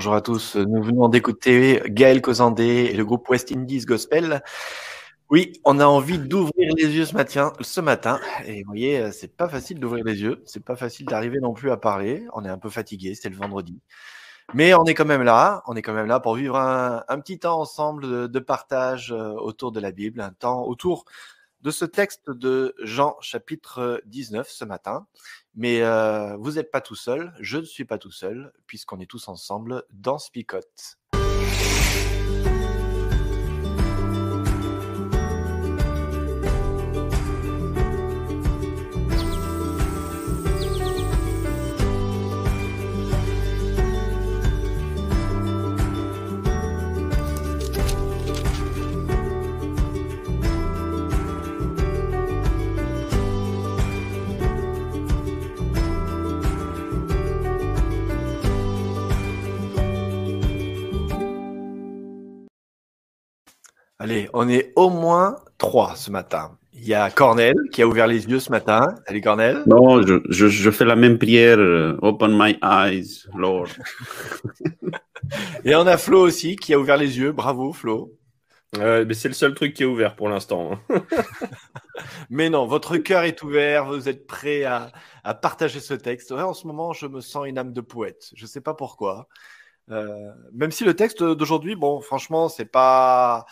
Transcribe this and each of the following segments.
Bonjour à tous. Nous venons d'écouter Gaël Cosandé et le groupe West Indies Gospel. Oui, on a envie d'ouvrir les yeux ce matin, ce matin. Et vous voyez, c'est pas facile d'ouvrir les yeux. C'est pas facile d'arriver non plus à parler. On est un peu fatigué. C'est le vendredi. Mais on est quand même là. On est quand même là pour vivre un, petit temps ensemble de, de, partage euh, autour de la Bible, un temps autour de ce texte de Jean chapitre 19 ce matin. Mais euh, vous n'êtes pas tout seul, je ne suis pas tout seul, puisqu'on est tous ensemble dans Spicote. Allez, on est au moins trois ce matin. Il y a Cornel qui a ouvert les yeux ce matin. Salut Cornel. Non, je, je, fais la même prière. Euh, open my eyes, Lord. Et on a Flo aussi qui a ouvert les yeux. Bravo Flo. Euh, mais c'est le seul truc qui est ouvert pour l'instant. Hein. mais non, votre cœur est ouvert, vous êtes prêt à, à partager ce texte. en ce moment, je me sens une âme de poète. Je ne sais pas pourquoi. Euh, même si le texte d'aujourd'hui, bon, franchement, c'est pas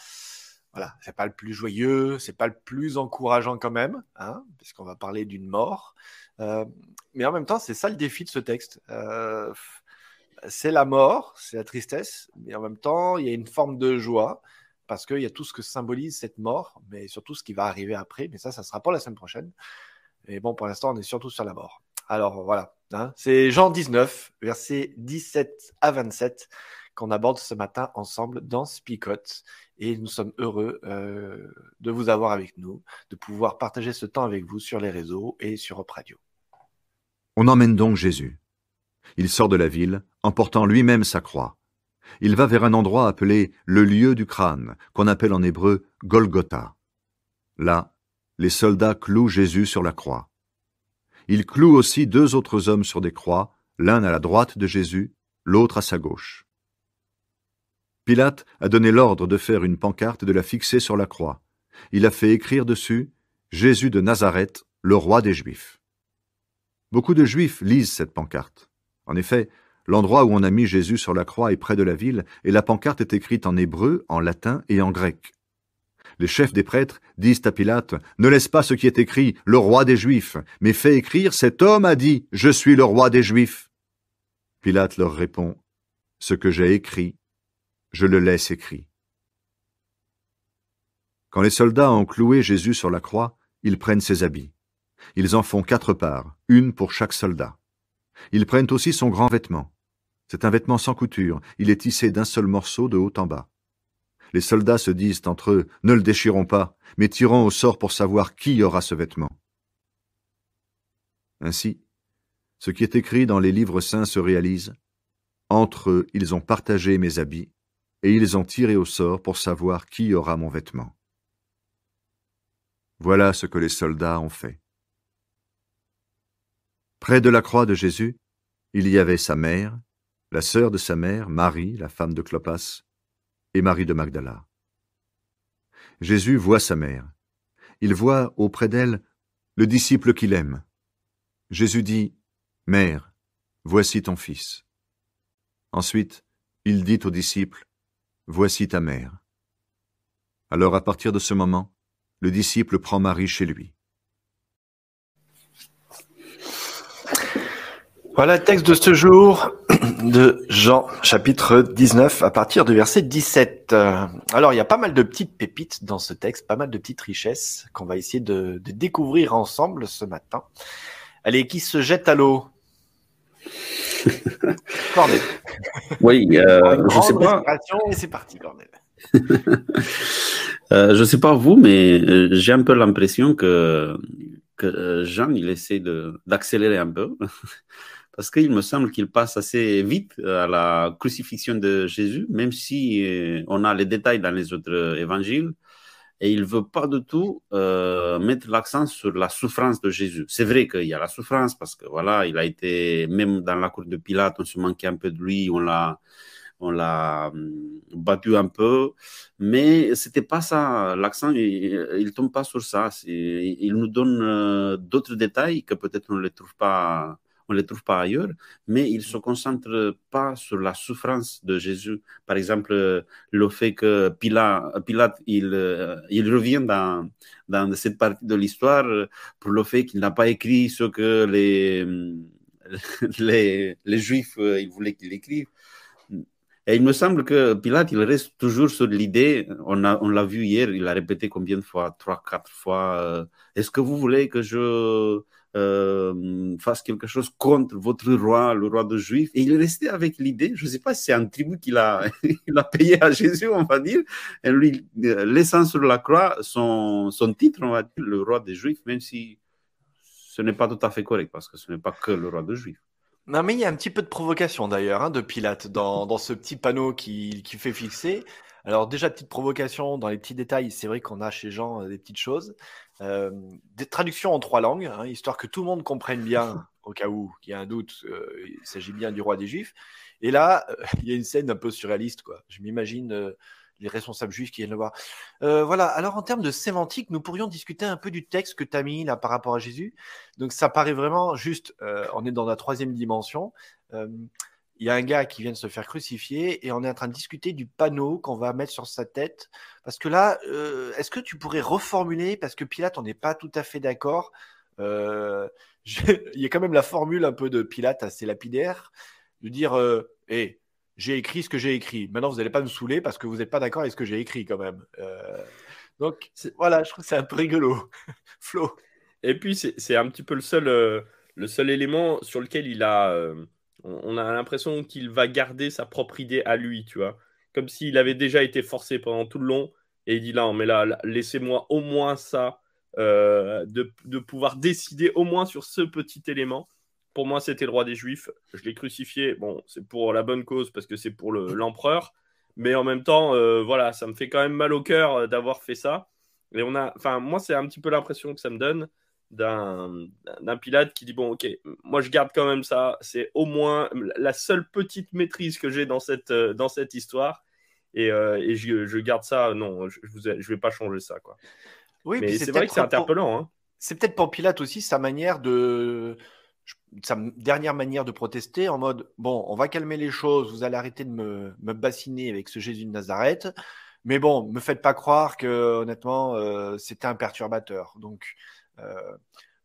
voilà, c'est pas le plus joyeux, c'est pas le plus encourageant quand même, hein, puisqu'on va parler d'une mort. Euh, mais en même temps, c'est ça le défi de ce texte. Euh, c'est la mort, c'est la tristesse, mais en même temps, il y a une forme de joie parce qu'il y a tout ce que symbolise cette mort, mais surtout ce qui va arriver après. Mais ça, ça sera pas la semaine prochaine. Mais bon, pour l'instant, on est surtout sur la mort. Alors voilà, hein, c'est Jean 19, versets 17 à 27 qu'on aborde ce matin ensemble dans Spicote. Et nous sommes heureux euh, de vous avoir avec nous, de pouvoir partager ce temps avec vous sur les réseaux et sur Op Radio. On emmène donc Jésus. Il sort de la ville, emportant lui-même sa croix. Il va vers un endroit appelé le lieu du crâne, qu'on appelle en hébreu Golgotha. Là, les soldats clouent Jésus sur la croix. Ils clouent aussi deux autres hommes sur des croix, l'un à la droite de Jésus, l'autre à sa gauche. Pilate a donné l'ordre de faire une pancarte et de la fixer sur la croix. Il a fait écrire dessus Jésus de Nazareth, le roi des Juifs. Beaucoup de Juifs lisent cette pancarte. En effet, l'endroit où on a mis Jésus sur la croix est près de la ville, et la pancarte est écrite en hébreu, en latin et en grec. Les chefs des prêtres disent à Pilate, Ne laisse pas ce qui est écrit, le roi des Juifs, mais fais écrire, cet homme a dit, Je suis le roi des Juifs. Pilate leur répond, Ce que j'ai écrit, je le laisse écrit. Quand les soldats ont cloué Jésus sur la croix, ils prennent ses habits. Ils en font quatre parts, une pour chaque soldat. Ils prennent aussi son grand vêtement. C'est un vêtement sans couture, il est tissé d'un seul morceau de haut en bas. Les soldats se disent entre eux, ne le déchirons pas, mais tirons au sort pour savoir qui aura ce vêtement. Ainsi, ce qui est écrit dans les livres saints se réalise. Entre eux, ils ont partagé mes habits, et ils ont tiré au sort pour savoir qui aura mon vêtement. Voilà ce que les soldats ont fait. Près de la croix de Jésus, il y avait sa mère, la sœur de sa mère, Marie, la femme de Clopas, et Marie de Magdala. Jésus voit sa mère. Il voit auprès d'elle le disciple qu'il aime. Jésus dit, Mère, voici ton fils. Ensuite, il dit au disciple, Voici ta mère. Alors à partir de ce moment, le disciple prend Marie chez lui. Voilà le texte de ce jour de Jean, chapitre 19, à partir du verset 17. Alors, il y a pas mal de petites pépites dans ce texte, pas mal de petites richesses qu'on va essayer de, découvrir ensemble ce matin. Allez, qui se jette à l'eau? Cornel. Oui, euh, je sais pas. C'est parti, Cornel. euh, je sais pas vous, mais euh, j'ai un peu l'impression que, que euh, Jean, il essaie d'accélérer un peu. Parce qu'il me semble qu'il passe assez vite à la crucifixion de Jésus, même si on a les détails dans les autres évangiles. Et il veut pas du tout euh, mettre l'accent sur la souffrance de Jésus. C'est vrai qu'il y a la souffrance parce que voilà, il a été même dans la cour de Pilate, on se manquait un peu de lui, on l'a on l'a hum, battu un peu, mais c'était pas ça. L'accent, il, il, tombe pas sur ça. Il nous donne euh, d'autres détails que peut-être on ne les trouve pas on les trouve pas ailleurs, mais il ne se concentre pas sur la souffrance de Jésus. Par exemple, le fait que Pilate, Pilate il, euh, il revient dans, dans cette partie de l'histoire pour le fait qu'il n'a pas écrit ce que les, les, les Juifs euh, ils voulaient qu'il écrive. Et il me semble que Pilate, il reste toujours sur l'idée, on, on l'a vu hier, il a répété combien de fois? Trois, quatre fois. Euh, est-ce que vous voulez que je euh, fasse quelque chose contre votre roi, le roi de Juifs. Et il est resté avec l'idée, je ne sais pas si c'est un tribut qu'il a, payé à Jésus, on va dire, et lui euh, laissant sur la croix son, titre, on va dire, le roi des Juifs, même si ce n'est pas tout à fait correct, parce que ce n'est pas que le roi des Juifs. Non, mais il y a un petit peu de provocation d'ailleurs hein, de Pilate dans, ce petit panneau qui fait fixer. Alors déjà, petite provocation dans les petits détails, c'est vrai qu'on a chez Jean euh, des petites choses. Euh, des traductions en trois langues, hein, histoire que tout le monde comprenne bien, au cas où il y a un doute, euh, il s'agit bien du roi des Juifs. Et là, il y a une scène un peu surréaliste. Quoi. Je m'imagine les responsables juifs qui viennent le voir. voilà, alors en termes de sémantique, nous pourrions discuter un peu du texte que tu as mis là par rapport à Jésus. Donc ça paraît vraiment juste, on est dans la troisième dimension il y a un gars qui vient de se faire crucifier et on est en train de discuter du panneau qu'on va mettre sur sa tête. Parce que là, euh, est-ce que tu pourrais reformuler Parce que Pilate, on n'est pas tout à fait d'accord. Euh, il y a quand même la formule un peu de Pilate assez lapidaire, de dire euh, hey, j'ai écrit ce que j'ai écrit. Maintenant, vous n'allez pas me saouler parce que vous n'êtes pas d'accord avec ce que j'ai écrit quand même. donc voilà, je trouve que c'est un peu rigolo. Flo. Et puis, c'est un petit peu le seul, le seul élément sur lequel il a on, a l'impression qu'il va garder sa propre idée à lui, tu vois. Comme s'il avait déjà été forcé pendant tout le long et il dit là, mais là, laissez-moi au moins ça, euh, de, pouvoir décider au moins sur ce petit élément. Pour moi, c'était le roi des Juifs. Je l'ai crucifié. Bon, c'est pour la bonne cause parce que c'est pour l'empereur. mais en même temps, euh, voilà, ça me fait quand même mal au cœur euh, d'avoir fait ça. Et on a, enfin, moi, c'est un petit peu l'impression que ça me donne d'un Pilate qui dit bon ok moi je garde quand même ça. C'est au moins la seule petite maîtrise que j'ai dans cette, euh, dans cette histoire. Et, euh, et je, je, garde ça. Non je, je, vais pas changer ça quoi. Oui mais c'est vrai que c'est interpellant hein. c'est peut-être pour Pilate aussi sa manière de sa dernière manière de protester en mode bon on va calmer les choses vous allez arrêter de me, me bassiner avec ce Jésus de Nazareth. Mais bon me faites pas croire que honnêtement euh, c'était un perturbateur. Donc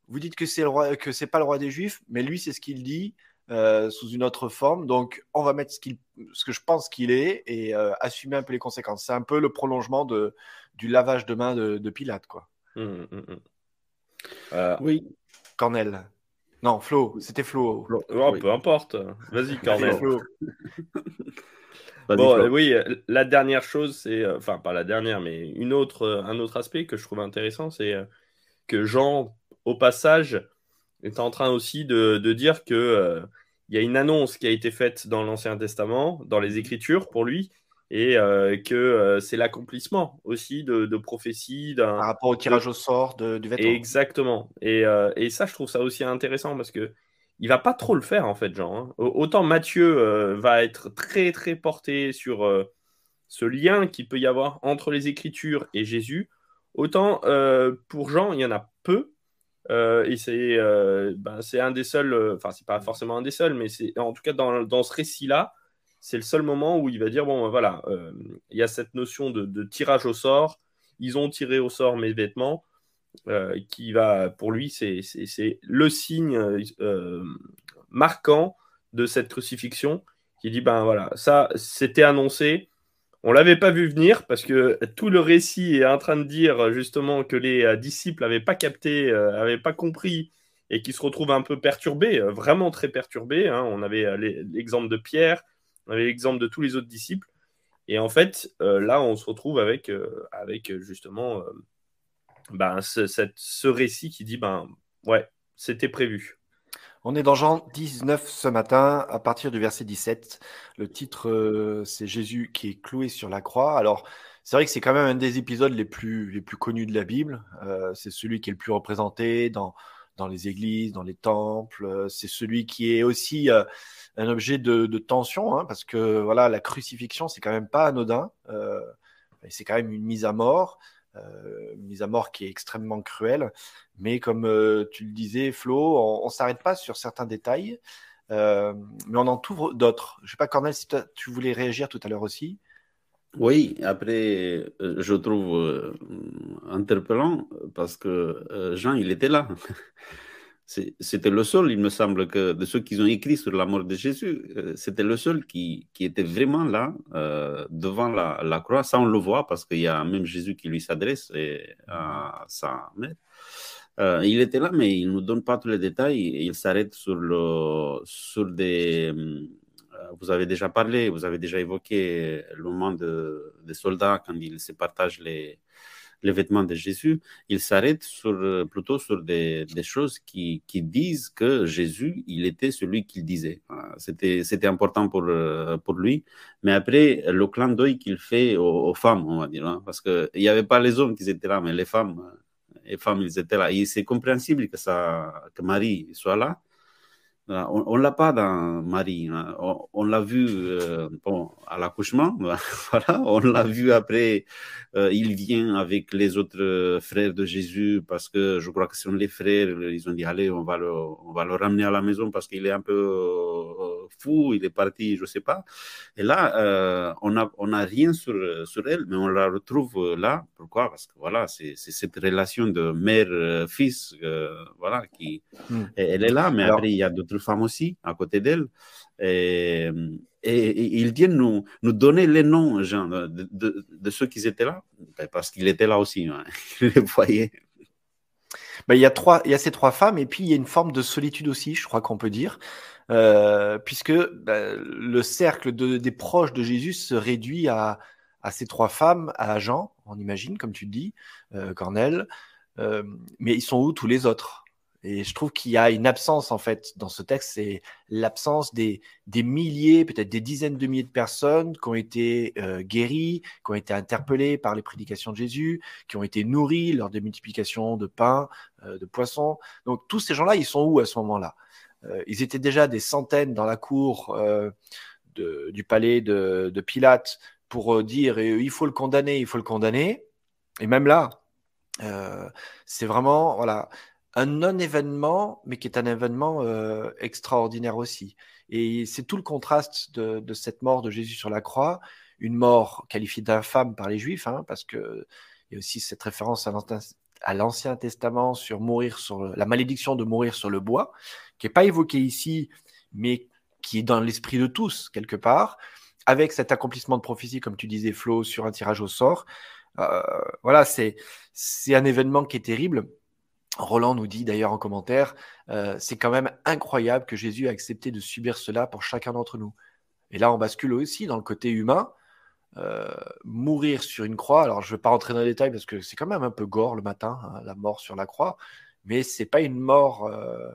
vous dites que c'est le roi, que c'est pas le roi des Juifs, mais lui, c'est ce qu'il dit euh, sous une autre forme. Donc, on va mettre ce, qu'il, ce que je pense qu'il est et euh, assumer un peu les conséquences. C'est un peu le prolongement de, du lavage de main de, Pilate, quoi. Hum, hum, hum. oui. Cornel. Non, Flo, c'était Flo. Oh, Peu importe. Vas-y, Cornel. bon, oui, la dernière chose, c'est, enfin pas la dernière, mais une autre, un autre aspect que je trouve intéressant, c'est que Jean, au passage, est en train aussi de, dire que euh, il y a une annonce qui a été faite dans l'Ancien Testament, dans les Écritures pour lui, et euh, que euh, c'est l'accomplissement aussi de, prophéties. Par rapport au tirage au sort de, du vêtement. Exactement. Et, ça, je trouve ça aussi intéressant parce que il va pas trop le faire en fait, Jean. Hein. Autant Matthieu va être très très porté sur ce lien qu'il peut y avoir entre les Écritures et Jésus. Autant euh, pour Jean, il y en a peu. Euh, et c'est euh, ben, un des seuls, enfin, c'est pas forcément un des seuls, mais c'est en tout cas dans, dans ce récit-là, c'est le seul moment où il va dire bon, ben, voilà, il y a cette notion de, tirage au sort. Ils ont tiré au sort mes vêtements. qui va, pour lui, c'est le signe marquant de cette crucifixion qui dit ben voilà, ça c'était annoncé, on l'avait pas vu venir parce que tout le récit est en train de dire justement que les euh, disciples n'avaient pas capté, n'avaient euh, pas compris et qui se retrouvent un peu perturbés, euh, vraiment très perturbés. Hein. On avait l'exemple de Pierre, on avait l'exemple de tous les autres disciples. Et en fait, là, on se retrouve avec, justement ben, ce, ce récit qui dit ben ouais, c'était prévu. On est dans Jean 19 ce matin, à partir du verset 17. Le titre, euh, c'est Jésus qui est cloué sur la croix. Alors, c'est vrai que c'est quand même un des épisodes les plus, les plus connus de la Bible. Euh, c'est celui qui est le plus représenté dans, dans les églises, dans les temples. C'est celui qui est aussi euh, un objet de, tension, hein, parce que voilà, la crucifixion, c'est quand même pas anodin. c'est quand même une mise à mort. Euh, mise à mort qui est extrêmement cruelle. Mais comme euh, tu le disais, Flo, on ne s'arrête pas sur certains détails, euh, mais on en ouvre d'autres. Je ne sais pas, Cornel, si tu voulais réagir tout à l'heure aussi. Oui, après, je trouve interpellant parce que Jean, il était là. C'était le seul, il me semble, que de ceux qui ont écrit sur la mort de Jésus, euh, c'était le seul qui, était vraiment là, euh, devant la, croix. Ça, on le voit parce qu'il y a même Jésus qui lui s'adresse à sa mère. Euh, il était là, mais il ne nous donne pas tous les détails. Il s'arrête sur, le, sur des. Vous avez déjà parlé, vous avez déjà évoqué le moment de, des soldats quand ils se partagent les, les vêtements de Jésus, il s'arrête sur, euh, plutôt sur des, des choses qui, qui, disent que Jésus, il était celui qu'il disait. C'était, c'était important pour, euh, pour lui. Mais après, le clin d'œil qu'il fait aux, femmes, on va dire, hein, parce qu'il n'y avait pas les hommes qui étaient là, mais les femmes, les femmes, ils étaient là. Et c'est compréhensible que, ça, que Marie soit là. On ne l'a pas dans Marie. Hein. On, l'a vu euh, bon, à l'accouchement. voilà. On l'a vu après. Euh, il vient avec les autres frères de Jésus parce que je crois que ce sont les frères. Ils ont dit allez, on va le, on va le ramener à la maison parce qu'il est un peu euh, fou. Il est parti, je ne sais pas. Et là, on n'a on a rien sur, sur elle, mais on la retrouve là. Pourquoi? Parce que voilà, c'est cette relation de mère-fils. voilà, qui, hmm. elle est là, mais après, il y a d'autres femmes aussi à côté d'elle. Et, et, ils viennent nous, nous donner les noms de, de, ceux qui étaient là, ben, parce qu'il était là aussi, hein. les voyait. Ben, il, y a trois, il y a ces trois femmes, et puis il y a une forme de solitude aussi, je crois qu'on peut dire, euh, puisque ben, le cercle de, des proches de Jésus se réduit à, à ces trois femmes, à Jean, on imagine, comme tu dis, euh, Cornel, euh, mais ils sont où tous les autres? Et je trouve qu'il y a une absence, en fait, dans ce texte, c'est l'absence des, des milliers, peut-être des dizaines de milliers de personnes qui ont été euh, guéries, qui ont été interpellées par les prédications de Jésus, qui ont été nourries lors des multiplications de pain, euh, de poissons. Donc, tous ces gens-là, ils sont où à ce moment-là? Euh, Ils étaient déjà des centaines dans la cour du palais de Pilate pour dire il faut le condamner, il faut le condamner. Et même là, c'est vraiment, voilà, un non-événement, mais qui est un événement euh, extraordinaire aussi. Et c'est tout le contraste de, cette mort de Jésus sur la croix, une mort qualifiée d'infâme par les Juifs, hein, parce que il y a aussi cette référence à l'Ancien Testament sur mourir sur la malédiction de mourir sur le bois, qui n'est pas évoquée ici, mais qui est dans l'esprit de tous quelque part, avec cet accomplissement de prophétie, comme tu disais Flo, sur un tirage au sort. Euh, voilà, c'est c'est un événement qui est terrible Roland nous dit d'ailleurs en commentaire, euh, c'est quand même incroyable que Jésus ait accepté de subir cela pour chacun d'entre nous. Et là, on bascule aussi dans le côté humain. Euh, mourir sur une croix, alors je ne vais pas rentrer dans les détails parce que c'est quand même un peu gore le matin, hein, la mort sur la croix, mais c'est pas une mort, euh,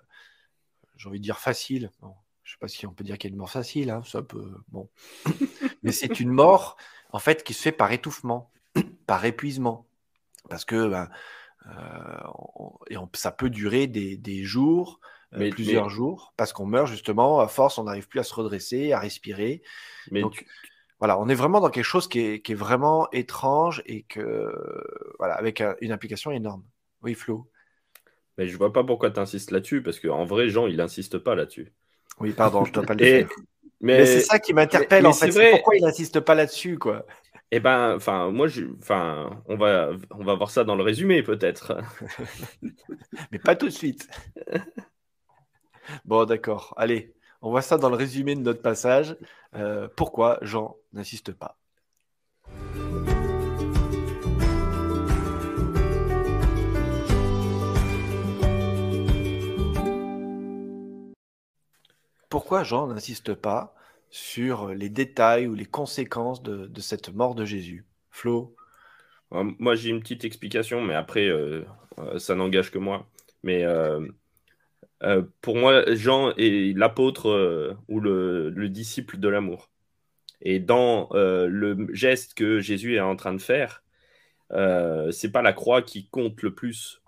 j'ai envie de dire facile. je ne sais pas si on peut dire qu'il y a une mort facile, hein, ça peut, bon. mais c'est une mort en fait qui se fait par étouffement, par épuisement, parce que ben, euh, et ça peut durer des, jours, euh, plusieurs jours, parce qu'on meurt justement à force, on n'arrive plus à se redresser, à respirer. Mais Donc, voilà, on est vraiment dans quelque chose qui est, vraiment étrange et que, voilà, avec une implication énorme. Oui, Flo. Mais je vois pas pourquoi tu insistes là-dessus, parce qu'en vrai, Jean, il n'insiste pas là-dessus. Oui, pardon, je dois pas le faire. Mais, c'est ça qui m'interpelle en fait. Pourquoi il n'insiste pas là-dessus, quoi eh ben, enfin, moi, je, enfin, on va, voir ça dans le résumé peut-être. Mais pas tout de suite. bon, d'accord. Allez, on voit ça dans le résumé de notre passage. Euh, pourquoi Jean n'insiste pas? Pourquoi Jean n'insiste pas? Sur les détails ou les conséquences de, cette mort de Jésus. Flo? Moi, j'ai une petite explication, mais après, euh, euh, ça n'engage que moi. Mais Euh, pour moi, Jean est l'apôtre ou le, disciple de l'amour. Et dans le geste que Jésus est en train de faire, c'est pas la croix qui compte le plus.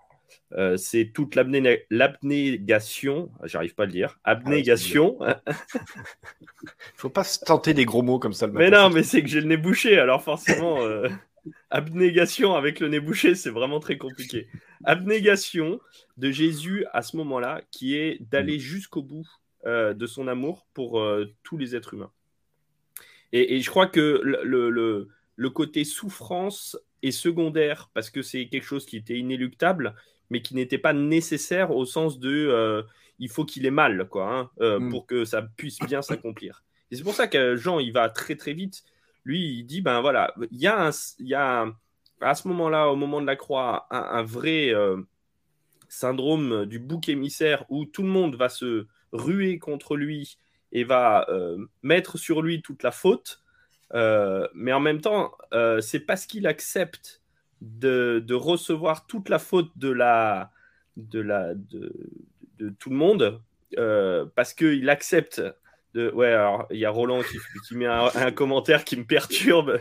C'est toute l'abnégation, j'arrive pas à le dire, abnégation. Il faut pas se tenter des gros mots comme ça. Le mais non, mais c'est que j'ai le nez bouché, alors forcément. Abnégation avec le nez bouché, c'est vraiment très compliqué. Abnégation de Jésus à ce moment-là, qui est d'aller mm. jusqu'au bout euh, de son amour pour euh, tous les êtres humains. Et, je crois que le, le, côté souffrance est secondaire parce que c'est quelque chose qui était inéluctable, mais qui n'était pas nécessaire au sens de euh, il faut qu'il ait mal quoi, hein, mm. pour que ça puisse bien s'accomplir. Et c'est pour ça que Jean, il va très très vite lui, il dit, ben voilà, il y a, y a à ce moment-là, au moment de la croix, un, vrai euh, syndrome du bouc émissaire où tout le monde va se ruer contre lui et va euh, mettre sur lui toute la faute. Euh, mais en même temps, c'est parce qu'il accepte de, de, recevoir toute la faute de, la, de, la, de, de tout le monde, parce qu'il accepte Ouais, alors il y a Roland qui, met un, commentaire qui me perturbe.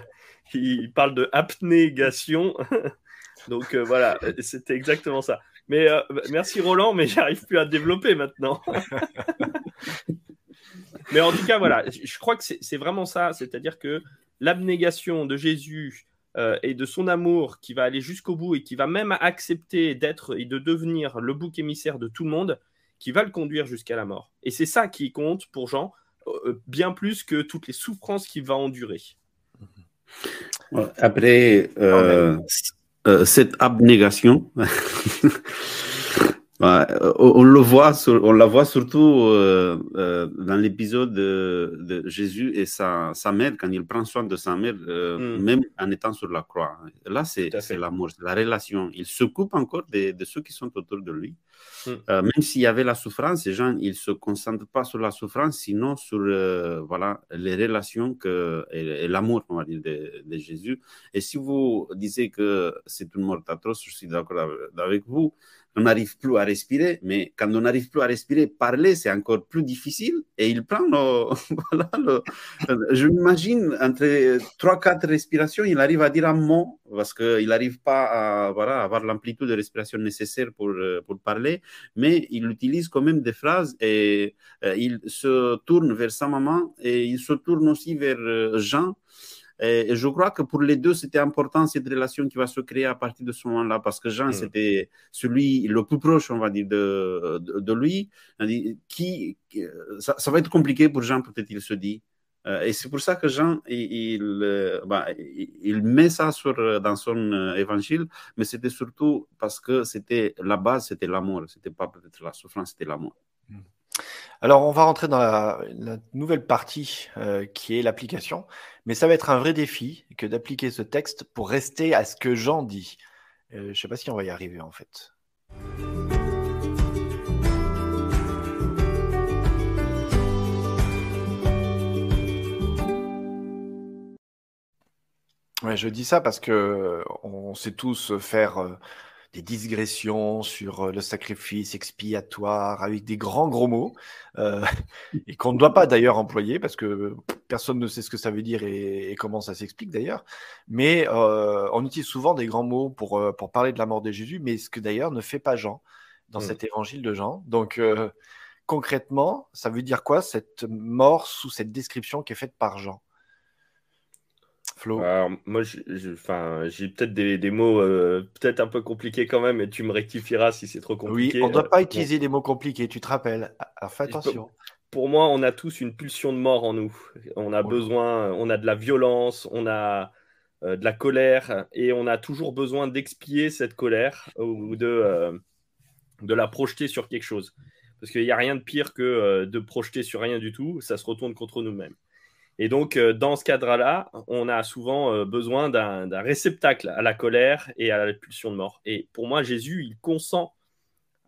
Il parle de apnégation. Donc euh, voilà, c'était exactement ça. Mais euh, merci Roland, mais j'arrive plus à développer maintenant. mais en tout cas, voilà, je crois que c'est vraiment ça. C'est-à-dire que l'abnégation de Jésus euh, et de son amour qui va aller jusqu'au bout et qui va même accepter d'être et de devenir le bouc émissaire de tout le monde, qui va le conduire jusqu'à la mort. Et c'est ça qui compte pour Jean, euh, bien plus que toutes les souffrances qu'il va endurer. Après euh, euh, cette abnégation, on, le voit, on la voit surtout dans l'épisode de, Jésus et sa, sa, mère, quand il prend soin de sa mère, hmm. même en étant sur la croix. Là, c'est l'amour, la relation. Il se coupe encore de, de, ceux qui sont autour de lui. Mm. Euh, même s'il y avait la souffrance, les gens ils se concentrent pas sur la souffrance, sinon sur euh, voilà les relations que, et, l'amour de, de, Jésus. Et si vous disiez que c'est une mort atroce, je suis d'accord avec vous on n'arrive plus à respirer, mais quand on n'arrive plus à respirer, parler, c'est encore plus difficile. Et il prend le, voilà, je m'imagine, entre trois, quatre respirations, il arrive à dire un mot, parce qu'il n'arrive pas à voilà, avoir l'amplitude de respiration nécessaire pour, pour parler, mais il utilise quand même des phrases et euh, il se tourne vers sa maman et il se tourne aussi vers euh, Jean. Et je crois que pour les deux, c'était important cette relation qui va se créer à partir de ce moment-là, parce que Jean, mm. c'était celui le plus proche, on va dire, de, de, lui. Qui, ça, ça, va être compliqué pour Jean, peut-être, il se dit. Euh, et c'est pour ça que Jean, il, euh, bah, il, met ça sur, dans son euh, évangile, mais c'était surtout parce que c'était la base, c'était l'amour. C'était pas peut-être la souffrance, c'était l'amour. Mm. Alors, on va rentrer dans la, nouvelle partie euh, qui est l'application, mais ça va être un vrai défi que d'appliquer ce texte pour rester à ce que Jean dit. Euh, je ne sais pas si on va y arriver en fait. Ouais, je dis ça parce que on sait tous faire euh, des digressions sur euh, le sacrifice expiatoire avec des grands gros mots euh, et qu'on ne doit pas d'ailleurs employer parce que personne ne sait ce que ça veut dire et, comment ça s'explique d'ailleurs. Mais euh, on utilise souvent des grands mots pour, pour parler de la mort de Jésus, mais ce que d'ailleurs ne fait pas Jean dans mmh. cet évangile de Jean. Donc concrètement, ça veut dire quoi cette mort sous cette description qui est faite par Jean? Alors, moi, j'ai peut-être des, mots euh, peut-être un peu compliqués quand même, et tu me rectifieras si c'est trop compliqué. Oui, on ne doit pas utiliser des mots compliqués, tu te rappelles. Alors fais attention. Pour moi, on a tous une pulsion de mort en nous. On a besoin, on a de la violence, on a euh, de la colère, et on a toujours besoin d'expier cette colère ou de, euh, de la projeter sur quelque chose. Parce qu'il n'y a rien de pire que de projeter sur rien du tout, ça se retourne contre nous-mêmes. Et donc, euh, dans ce cadre-là, on a souvent euh, besoin d'un réceptacle à la colère et à la pulsion de mort. Et pour moi, Jésus, il consent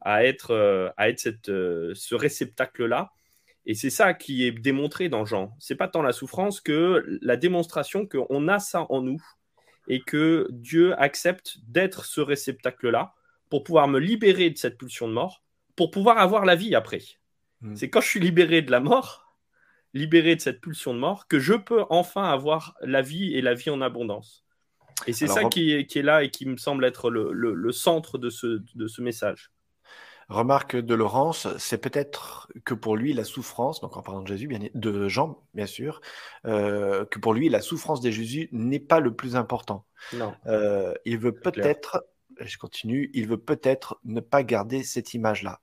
à être, euh, à être cette, ce réceptacle-là. Et c'est ça qui est démontré dans Jean. C'est pas tant la souffrance que la démonstration qu'on a ça en nous et que Dieu accepte d'être ce réceptacle-là pour pouvoir me libérer de cette pulsion de mort, pour pouvoir avoir la vie après. Mm. C'est quand je suis libéré de la mort, libéré de cette pulsion de mort, que je peux enfin avoir la vie et la vie en abondance. Et c'est ça qui est, qui est là et qui me semble être le, le- le centre de ce, de ce message. Remarque de Laurence, c'est peut-être que pour lui la souffrance, donc en parlant de Jésus, bien, de Jean, bien sûr, euh, que pour lui la souffrance de Jésus n'est pas le plus important. Non. Euh, il veut peut-être, je continue, il veut peut-être ne pas garder cette image-là.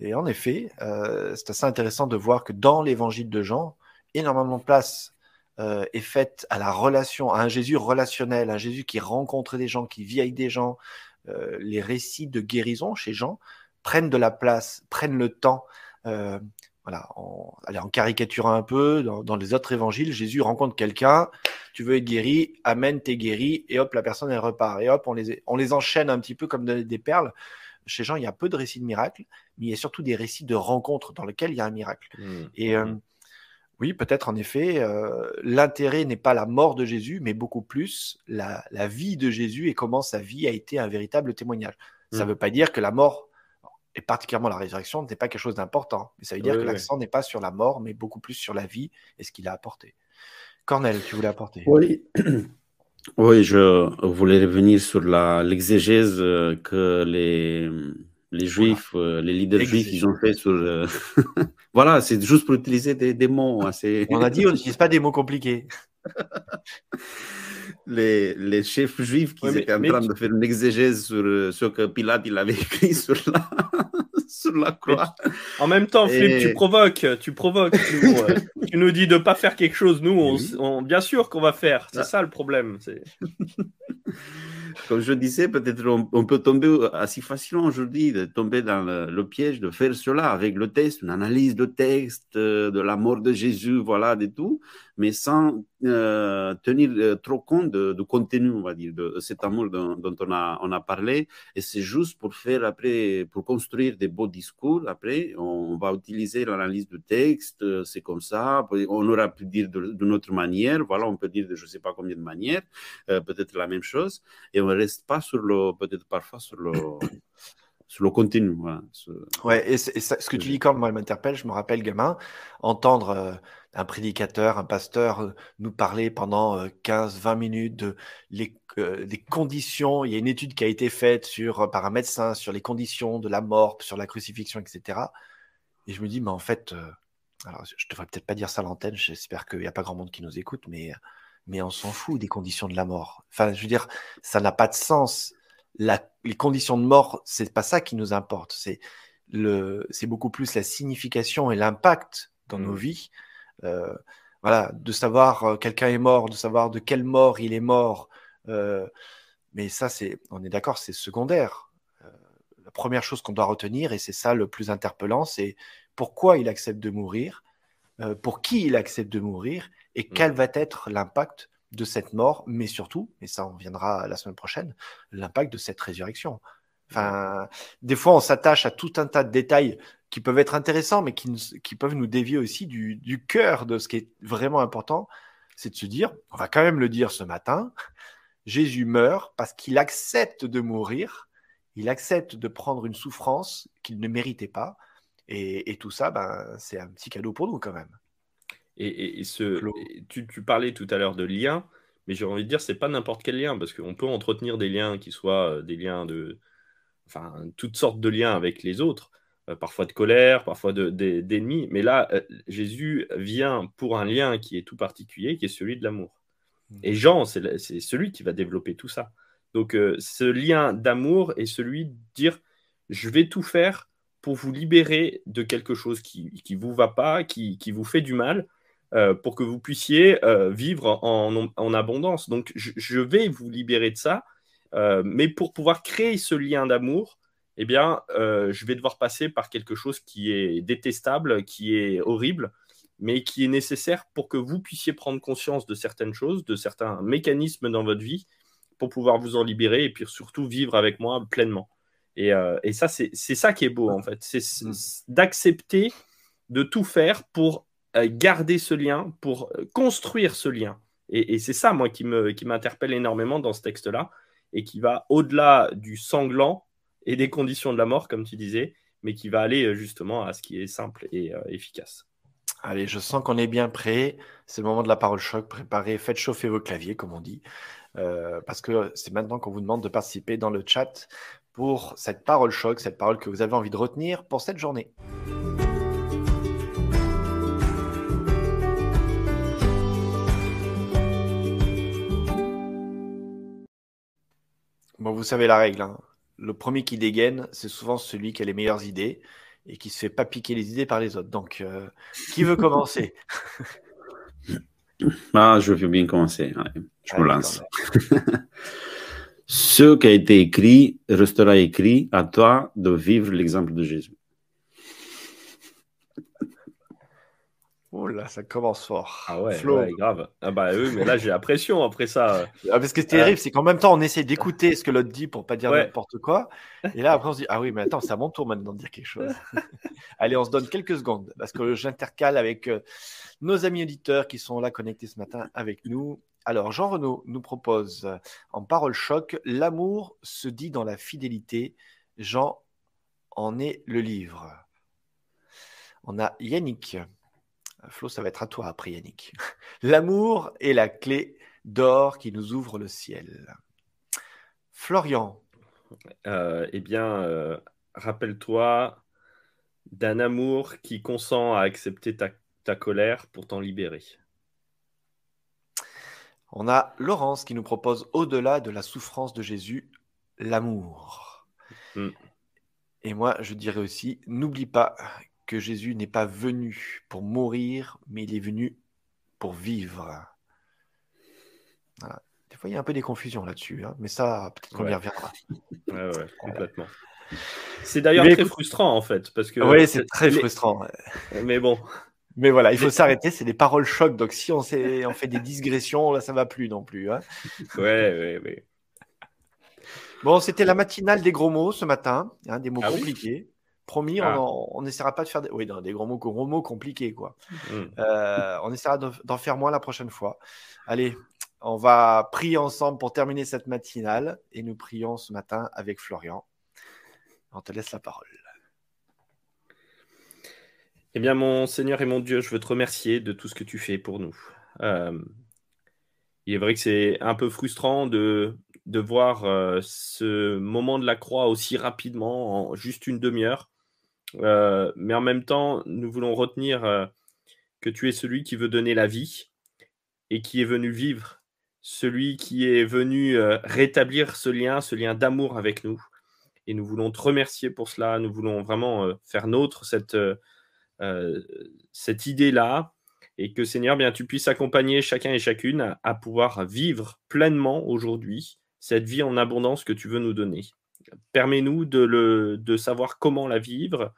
Et en effet, euh, c'est assez intéressant de voir que dans l'évangile de Jean, énormément de place euh, est faite à la relation, à un Jésus relationnel, un Jésus qui rencontre des gens, qui vit avec des gens. Euh, les récits de guérison chez Jean prennent de la place, prennent le temps. Euh, voilà, en, allez, en caricaturant un peu, dans, dans les autres évangiles, Jésus rencontre quelqu'un, tu veux être guéri, amène, t'es guéri, et hop, la personne elle repart. Et hop, on les, on les enchaîne un petit peu comme de- des perles. Chez Jean, il y a peu de récits de miracles, mais il y a surtout des récits de rencontres dans lesquels il y a un miracle. Mm. Et euh, oui, peut-être en effet, euh, l'intérêt n'est pas la mort de Jésus, mais beaucoup plus la, la vie de Jésus et comment sa vie a été un véritable témoignage. Ça ne Mm. veut pas dire que la mort, et particulièrement la résurrection, n'est pas quelque chose d'important. Mais ça veut dire Oui, que oui. l'accent n'est pas sur la mort, mais beaucoup plus sur la vie et ce qu'il a apporté. Cornel, tu voulais apporter Oui, oui, je voulais revenir sur la, l'exégèse euh, que les, les juifs, euh, les leaders juifs, ils ont fait sur. euh, voilà, c'est juste pour utiliser des, des mots assez. On a dit, on n'utilise pas des mots compliqués. les, les chefs juifs qui Ouais, mais- étaient en mais train tu- de faire une exégèse sur euh, ce que Pilate il avait écrit sur la, sur la croix. En même temps, Flip, Et- tu provoques, tu provoques. Nous, euh, tu nous dis de pas faire quelque chose. Nous, on, Oui. on- bien sûr qu'on va faire. C'est Ah. ça le problème. Comme je disais, peut-être on, on peut tomber assez facilement aujourd'hui, de tomber dans le, le piège de faire cela avec le texte, une analyse de texte, euh, de la mort de Jésus, voilà, de tout, mais sans euh, tenir euh, trop compte du contenu, on va dire, de, cet amour dont, on, a, on a parlé. Et c'est juste pour faire après, pour construire des beaux discours. Après, on va utiliser l'analyse du texte, euh, c'est comme ça. On aura pu dire d'une autre manière, voilà, on peut dire de je ne sais pas combien de manières, peut-être la même chose et on ne reste pas sur le, peut-être parfois sur le, sur le contenu. Voilà, sur- Ouais, et, c'est- et ça- ce que tu dis, quand moi, m'interpelle, je me rappelle, gamin, entendre euh, un prédicateur, un pasteur euh, nous parler pendant euh, 15-20 minutes de les, euh, des conditions. Il y a une étude qui a été faite sur, par un médecin sur les conditions de la mort, sur la crucifixion, etc. Et je me dis, mais en fait, alors je je devrais peut-être pas dire ça à l'antenne, j'espère qu'il n'y a pas grand monde qui nous écoute, mais, mais on s'en fout des conditions de la mort. Enfin, je veux dire, ça n'a pas de sens. La- les conditions de mort, c'est pas ça qui nous importe. C'est le, c'est beaucoup plus la signification et l'impact dans nos Mm. vies. Euh, voilà, de savoir euh, quelqu'un est mort, de savoir de quelle mort il est mort. euh, mais ça, c'est, on est d'accord, c'est secondaire. La première chose qu'on doit retenir, et c'est ça le plus interpellant, c'est pourquoi il accepte de mourir, pour qui il accepte de mourir, et quel va être l'impact de cette mort, mais surtout, et ça on viendra la semaine prochaine, l'impact de cette résurrection. Enfin, des fois, on s'attache à tout un tas de détails qui peuvent être intéressants, mais qui, peuvent nous dévier aussi du, du cœur de ce qui est vraiment important. C'est de se dire, on va quand même le dire ce matin, Jésus meurt parce qu'il accepte de mourir, il accepte de prendre une souffrance qu'il ne méritait pas. Et, et tout ça, ben, c'est un petit cadeau pour nous quand même. Et, et- et ce, tu, tu parlais tout à l'heure de liens, mais j'ai envie de dire, c'est pas n'importe quel lien, parce qu'on peut entretenir des liens qui soient euh, des liens de. Enfin, toutes sortes de liens avec les autres, euh, parfois de colère, parfois de- de- d'ennemis. Mais là, euh, Jésus vient pour un lien qui est tout particulier, qui est celui de l'amour. Et Jean, c'est celui qui va développer tout ça. Donc, euh, ce lien d'amour est celui de dire je vais tout faire pour vous libérer de quelque chose qui ne vous va pas, qui, qui vous fait du mal, euh, pour que vous puissiez euh, vivre en, en abondance. Donc, je, je vais vous libérer de ça, euh, mais pour pouvoir créer ce lien d'amour, eh bien, je vais devoir passer par quelque chose qui est détestable, qui est horrible, mais qui est nécessaire pour que vous puissiez prendre conscience de certaines choses, de certains mécanismes dans votre vie, pour pouvoir vous en libérer et puis surtout vivre avec moi pleinement. Et, et ça, c'est ça qui est beau, en fait. C'est Mm. d'accepter de tout faire pour garder ce lien, pour euh, construire ce lien. Et, c'est ça, moi, qui me- qui m'interpelle énormément dans ce texte-là et qui va au-delà du sanglant et des conditions de la mort, comme tu disais, mais qui va aller justement à ce qui est simple et efficace. Allez, je sens qu'on est bien prêt. C'est le moment de la parole choc. Préparez, faites chauffer vos claviers, comme on dit. parce que c'est maintenant qu'on vous demande de participer dans le chat pour cette parole choc, cette parole que vous avez envie de retenir pour cette journée. Bon, vous savez la règle. Hein. Le premier qui dégaine, c'est souvent celui qui a les meilleures idées et qui se fait pas piquer les idées par les autres. Donc, euh, qui veut commencer? Ah, Je veux bien commencer. je me lance. Ce qui a été écrit restera écrit à toi de vivre l'exemple de Jésus. Oh là, ça commence fort. Ah ouais, grave. Ah bah oui, mais là j'ai la pression après ça. Ah, parce que ce qui est terrible, c'est qu'en même temps, on essaie d'écouter ce que l'autre dit pour pas dire n'importe quoi. Et là, après, on se dit Ah oui, mais attends, c'est à mon tour maintenant de dire quelque chose. Allez, on se donne quelques secondes parce que j'intercale avec euh, nos amis auditeurs qui sont là connectés ce matin avec nous. Alors, Jean Renaud nous propose euh, en parole choc L'amour se dit dans la fidélité. Jean en est le livre. On a Yannick. Flo, ça va être à toi après, Yannick. L'amour est la clé d'or qui nous ouvre le ciel. Florian. Euh, eh bien, euh, rappelle-toi d'un amour qui consent à accepter ta colère pour t'en libérer. On a Laurence qui nous propose au-delà de la souffrance de Jésus, l'amour. Mm. Et moi, je dirais aussi, n'oublie pas que Jésus n'est pas venu pour mourir, mais il est venu pour vivre. Des fois, il y a un peu des confusions là-dessus, hein, mais ça, peut-être qu'on y reviendra. ouais, complètement. C'est d'ailleurs très frustrant en fait, parce que. Oui, c'est très frustrant. Mais bon, mais voilà, il faut s'arrêter, c'est des paroles choc. Donc si on, on fait des digressions, là, ça va plus non plus. Hein. Ouais, ouais, ouais. Bon, c'était la matinale des gros mots ce matin, hein, des mots ah compliqués. Promis, ah. on n'essaiera pas de faire des, oui, des gros mots, gros mots compliqués, quoi. Hmm. Euh, on essaiera d'en faire moins la prochaine fois. Allez, on va prier ensemble pour terminer cette matinale et nous prions ce matin avec Florian. On te laisse la parole. Eh bien, mon Seigneur et mon Dieu, je veux te remercier de tout ce que tu fais pour nous. Euh, il est vrai que c'est un peu frustrant de, de voir euh, ce moment de la croix aussi rapidement, en juste une demi-heure. Euh, mais en même temps, nous voulons retenir que tu es celui qui veut donner la vie et qui est venu vivre, celui qui est venu rétablir ce lien, ce lien d'amour avec nous. Et nous voulons te remercier pour cela. Nous voulons vraiment faire nôtre cette euh, cette idée-là et que Seigneur, bien, tu puisses accompagner chacun et chacune à, pouvoir vivre pleinement aujourd'hui cette vie en abondance que tu veux nous donner. Permets-nous de, de savoir comment la vivre,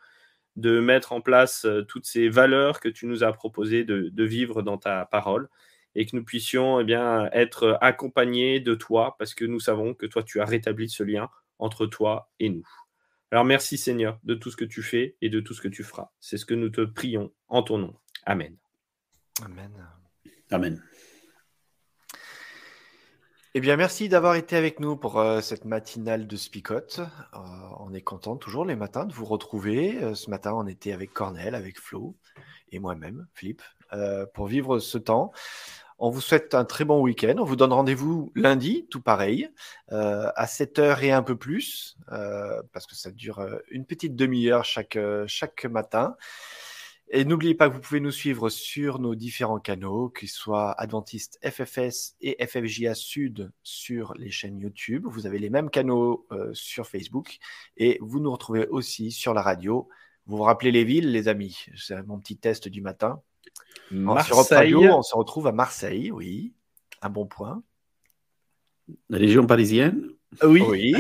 de mettre en place euh, toutes ces valeurs que tu nous as proposées de, vivre dans ta parole et que nous puissions eh bien, être accompagnés de toi parce que nous savons que toi, tu as rétabli ce lien entre toi et nous. Alors merci Seigneur de tout ce que tu fais et de tout ce que tu feras. C'est ce que nous te prions en ton nom. Amen. Amen. Amen. Eh bien, merci d'avoir été avec nous pour euh, cette matinale de Spicote. Euh, on est content toujours les matins de vous retrouver. Euh, ce matin, on était avec Cornel, avec Flo et moi-même, Philippe, pour vivre ce temps. On vous souhaite un très bon week-end. On vous donne rendez-vous lundi, tout pareil, euh, à 7h et un peu plus, euh, parce que ça dure euh, une petite demi-heure chaque, chaque matin. Et n'oubliez pas que vous pouvez nous suivre sur nos différents canaux, qu'ils soient Adventiste FFS et FFJA Sud sur les chaînes YouTube. Vous avez les mêmes canaux sur Facebook et vous nous retrouvez aussi sur la radio. Vous vous rappelez les villes, les amis? C'est mon petit test du matin. Marseille. on se retrouve à Marseille, oui. Un bon point. La région parisienne Oui. oui.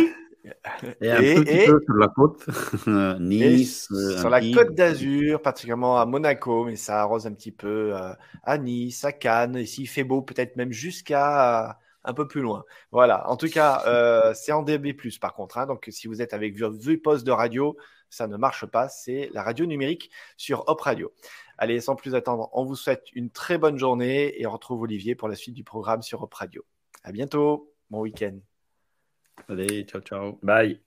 Et un petit peu sur la côte, nice. Sur la côte d'Azur, particulièrement à Monaco, mais ça arrose un petit peu euh, à Nice, à Cannes, et s'il fait beau, peut-être même jusqu'à euh, un peu plus loin. Voilà, en tout cas, euh, c'est en DB, par contre. Hein. donc, si vous êtes avec vos postes de radio, ça ne marche pas. C'est la radio numérique sur Hop Radio. Allez, sans plus attendre, on vous souhaite une très bonne journée et on retrouve Olivier pour la suite du programme sur Hop Radio. À bientôt. Bon week-end. Allez, ciao, ciao. Bye.